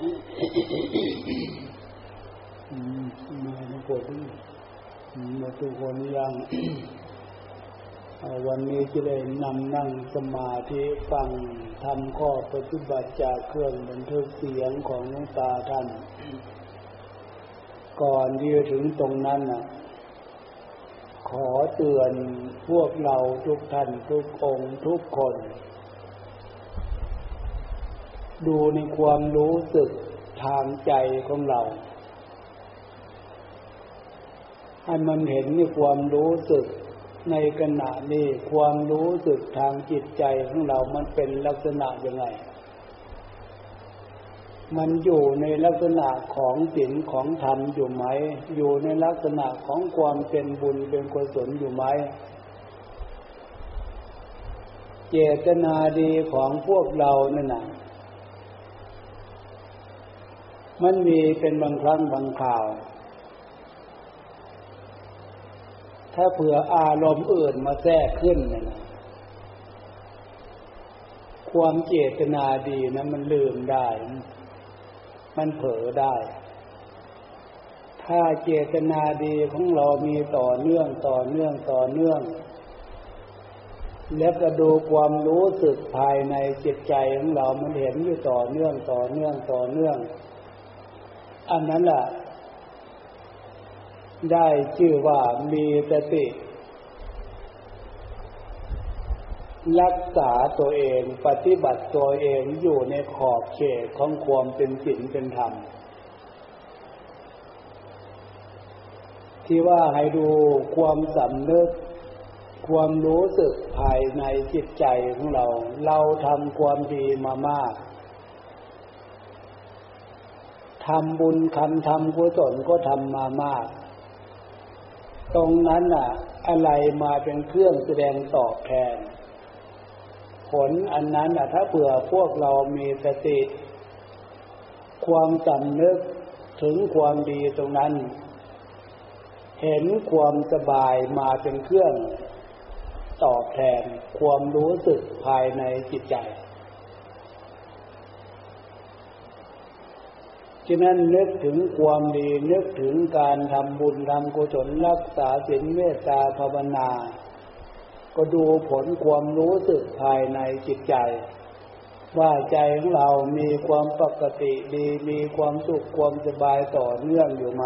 มาในกฎมาทุกคนยังวันนี้จะได้นำนั่งสมาธิฟังทำข้อปฏิบัติจากเครื่องบันทึกเสียงของน้องตาท่าน ก่อนที่จะถึงตรงนั้นน่ะ ขอเตือนพวกเราทุกท่านทุกองทุกคน ดูในความรู้สึกทางใจของเรา ให้มันเห็นในความรู้สึกในขณะนี้ความรู้สึกทางจิตใจของเรามันเป็นลักษณะยังไง มันอยู่ในลักษณะของศีลของธรรมอยู่ไหม อยู่ในลักษณะของความเป็นบุญเป็นกุศลอยู่ไหม เจตนาดีของพวกเรานั่นน่ะ มันมีเป็นบางครั้งบางข่าว ถ้าเผื่ออารมณ์อื่นมาแทรกขึ้นเนี่ยนะความเจตนาดีนะมันลืมได้ มันเผลอได้ ถ้าเจตนาดีของเรามีต่อเนื่องต่อเนื่องต่อเนื่อง แล้วก็ดูความรู้สึกภายในจิตใจของเรา มันเห็นอยู่ต่อเนื่องต่อเนื่องต่อเนื่องอั อันนั้นแหละได้ชื่อว่ามีสติ รักษาตัวเองปฏิบัติตัวเองอยู่ในขอบเขตของความเป็นศีลเป็นธรรม ที่ว่าให้ดูความสำนึกความรู้สึกภายในจิตใจของเรา เราทำความดีมามาก ทำบุญคำทำกุศลก็ทำมามาก ตรงนั้นน่ะอะไรมาเป็นเครื่องแสดงตอบแทน ผลอันนั้นน่ะถ้าเผื่อพวกเรามีสติ ความสำนึกถึงความดีตรงนั้น เห็นความสบายมาเป็นเครื่องตอบแทนความรู้สึกภายในจิตใจ ฉะนั้นนึกถึงความดีนึกถึงการทำบุญทำกุศลรักษาศีลเมตตาภาวนา ก็ดูผลความรู้สึกภายในจิตใจ ว่าใจของเรามีความปกติดีมีความสุขความสบายต่อเนื่องอยู่ไหม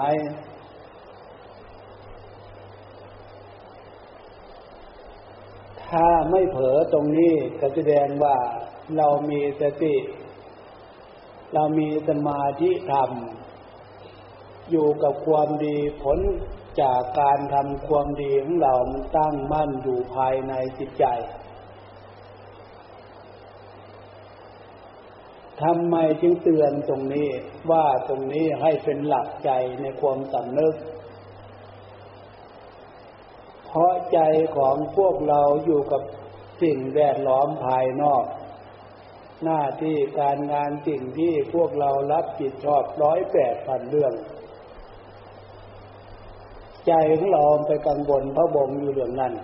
ถ้าไม่เผลอตรงนี้ก็แสดงว่าเรามีสติ เรามีสมาธิธรรม อยู่กับความดีผลจากการทำความดีของเรา มันตั้งมั่นอยู่ภายในจิตใจทำไมจึงเตือนตรงนี้ว่าตรงนี้ให้เป็นหลักใจในความสำนึก เพราะใจของพวกเราอยู่กับสิ่งแวดล้อมภายนอก หน้าที่การงานสิ่งที่พวกเรารับผิดชอบร้อยแปดพันเรื่อง ใจของเราไปกังวลพระบงอยู่เรื่องนั้น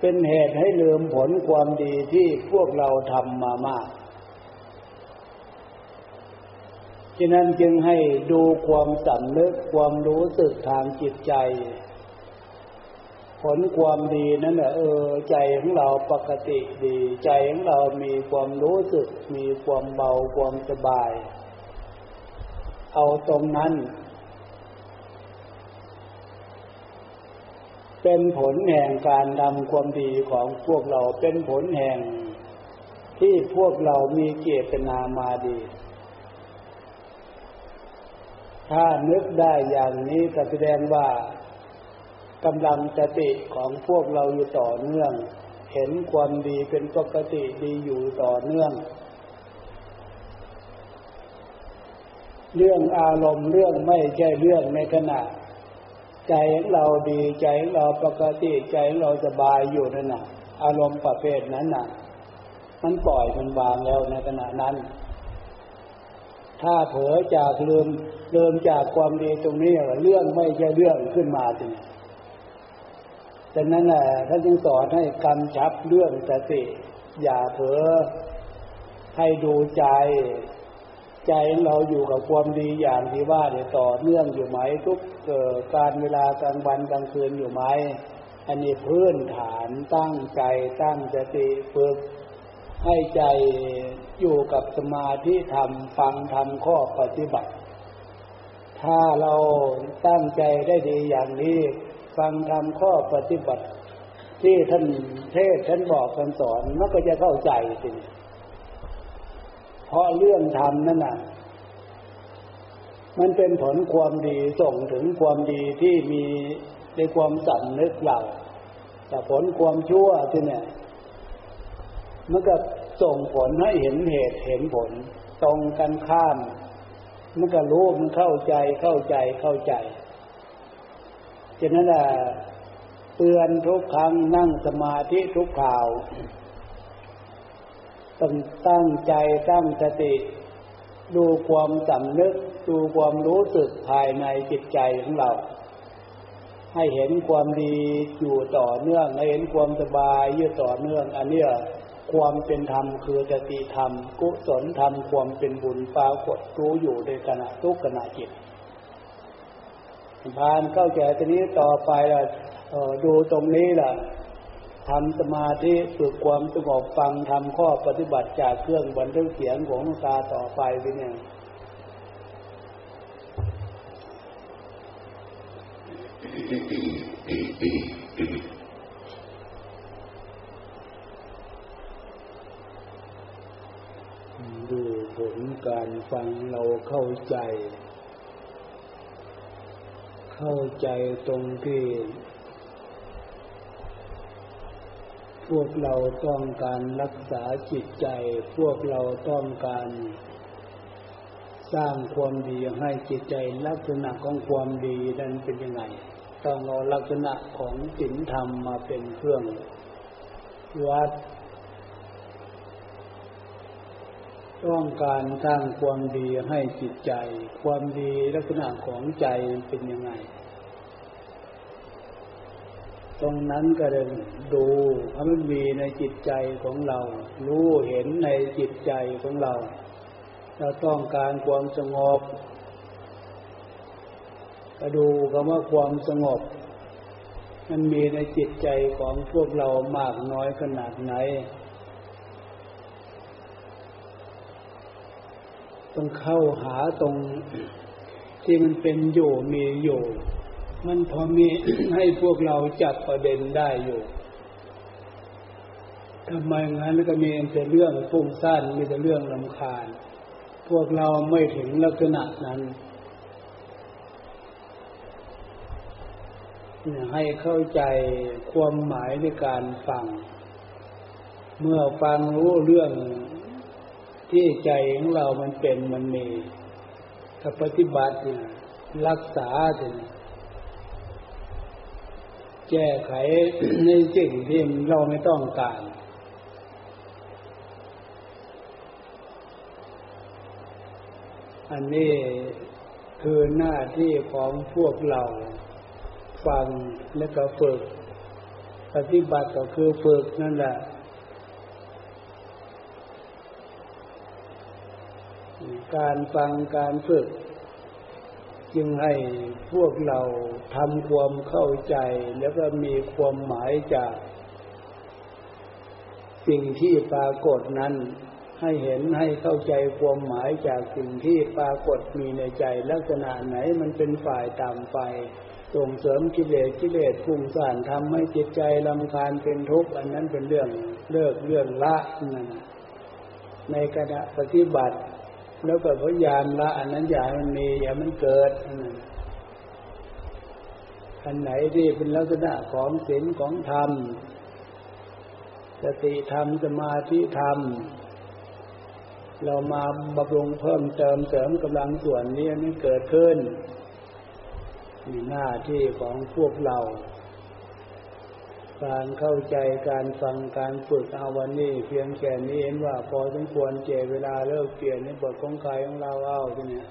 เป็นเหตุให้ลืมผลความดีที่พวกเราทำมามากฉะนั้นจึงให้ดูความสำนึกความรู้สึกทางจิตใจ ผลความดีนั้นแหละเออใจของเราปกติดี ใจของเรามีความรู้สึก มีความเบาความสบาย เอาตรงนั้น เป็นผลแห่งการทำความดีของพวกเราเป็นผลแห่ง ที่พวกเรามีเจตนามาดี ถ้านึกได้อย่างนี้ก็แสดงว่า กำลังสติของพวกเราอยู่ต่อเนื่อง เห็นความดีเป็นปกติดีอยู่ต่อเนื่อง เรื่องอารมณ์เรื่องไม่ใช่เรื่องในขณะ ใจเราดีใจเราปกติใจเราสบายอยู่นั่นน่ะ อารมณ์ประเภทนั้นน่ะ มันปล่อยมันวางแล้วในขณะนั้น ถ้าเผลอจากลืมลืมจากความดีตรงนี้เรื่องไม่ใช่เรื่องขึ้นมาจริง ดังนั้นแหละท่านจึงสอนให้กำชับเรื่องสติ อย่าเผลอให้ดูใจ ใจของเราอยู่กับความดีอย่างที่ว่าเนี่ยต่อเนื่องอยู่ไหม ทุกเกิดการเวลากลางวันกลางคืนอยู่ไหมอันนี้พื้นฐานตั้งใจตั้งสติฝึกให้ใจอยู่กับสมาธิธรรมฟังธรรมข้อปฏิบัติ ถ้าเราตั้งใจได้ดีอย่างนี้ ฟังธรรมข้อปฏิบัติ ที่ท่านเทศท่านบอกท่านสอนมันก็จะเข้าใจสิเพราะเรื่องธรรมนั่นน่ะ มันเป็นผลความดีส่งถึงความดีที่มีในความสันนึกเราแต่ผลความชั่วที่เนี่ยมันก็ส่งผลให้เห็นเหตุเห็นผล ตรงกันข้าม มันก็รู้มันเข้าใจเข้าใจเข้าใจ ฉะนั้นแหละเตือนทุกครั้งนั่งสมาธิทุกข่าวต้องตั้งใจตั้งสติ ดูความสำนึก ดูความรู้สึกภายในจิตใจของเรา ให้เห็นความดีอยู่ต่อเนื่องให้เห็นความสบายอยู่ต่อเนื่อง อันเนี้ยความเป็นธรรมคือสติธรรม กุศลธรรมความเป็นบุญปรากฏรู้อยู่ในขณะทุกขณะจิต พานเข้าใจทีนี้ต่อไปล่ะดูตรงนี้ล่ะทำสมาธิฝึกความสงบฟังทำข้อปฏิบัติจากเครื่องบันทึกเสียงของตาต่อไปไปเนี่ยดูผลการฟังเราเข้าใจ เข้าใจตรงที่พวกเราต้องการรักษาจิตใจ พวกเราต้องการ สร้างความดีให้จิตใจลักษณะของความดีนั้นเป็นยังไง ต้องเอาลักษณะของศีลธรรมมาเป็นเครื่องวัด ต้องการสร้างความดีให้จิตใจ ความดีลักษณะของใจเป็นยังไง ตรงนั้นก็เลยดูให้มันมีในจิตใจของเรา รู้เห็นในจิตใจของเรา เราต้องการความสงบก็ดูคำว่าความสงบ มันมีในจิตใจของพวกเรามากน้อยขนาดไหน ต้องเข้าหาตรงที่มันเป็นอยู่มีอยู่มันพอมีให้พวกเราจับประเด็นได้อยู่ทำไมงั้นก็มีแต่เรื่องฟุ้งซ่านมีแต่เรื่องลำคาญ พวกเราไม่ถึงลักษณะนั้นให้เข้าใจความหมายในการฟัง เมื่อฟังรู้เรื่อง ที่ใจของเรามันเป็นมันมีถ้าปฏิบัติเนี่ยรักษาถึงแก้ไขในสิ่งที่เราไม่ต้องการ อันนี้คือหน้าที่ของพวกเราฟังและก็ฝึก ปฏิบัติก็คือฝึกนั่นแหละ การฟังการฝึก จึงให้พวกเราทำความเข้าใจแล้วก็มีความหมายจาก สิ่งที่ปรากฏนั้น ให้เห็นให้เข้าใจความหมายจากสิ่งที่ปรากฏมีในใจลักษณะไหนมันเป็นฝ่ายตามไปส่งเสริมกิเลสกิเลสฟุ้งซ่านทำให้จิตใจลำคาญเป็นทุกข์อันนั้นเป็นเรื่องเลิกเรื่องละนั่นในขณะปฏิบัติ แล้วก็พยายามละอันนั้นอย่ามันมีอย่ามันเกิดอันไหนที่เป็นลักษณะของศีลของธรรมสติธรรมสมาธิธรรม เรามาบำรุงเพิ่มเติมเสริมกำลังส่วนนี้นี่เกิดขึ้นมีหน้าที่ของพวกเรา การเข้าใจการฟังการฝึกเอาวันนี้ เพียงแค่นี้เห็นว่าพอสมควรเจเวลาเลิกเปลี่ยนในบทของกายของเราเอาทีนี้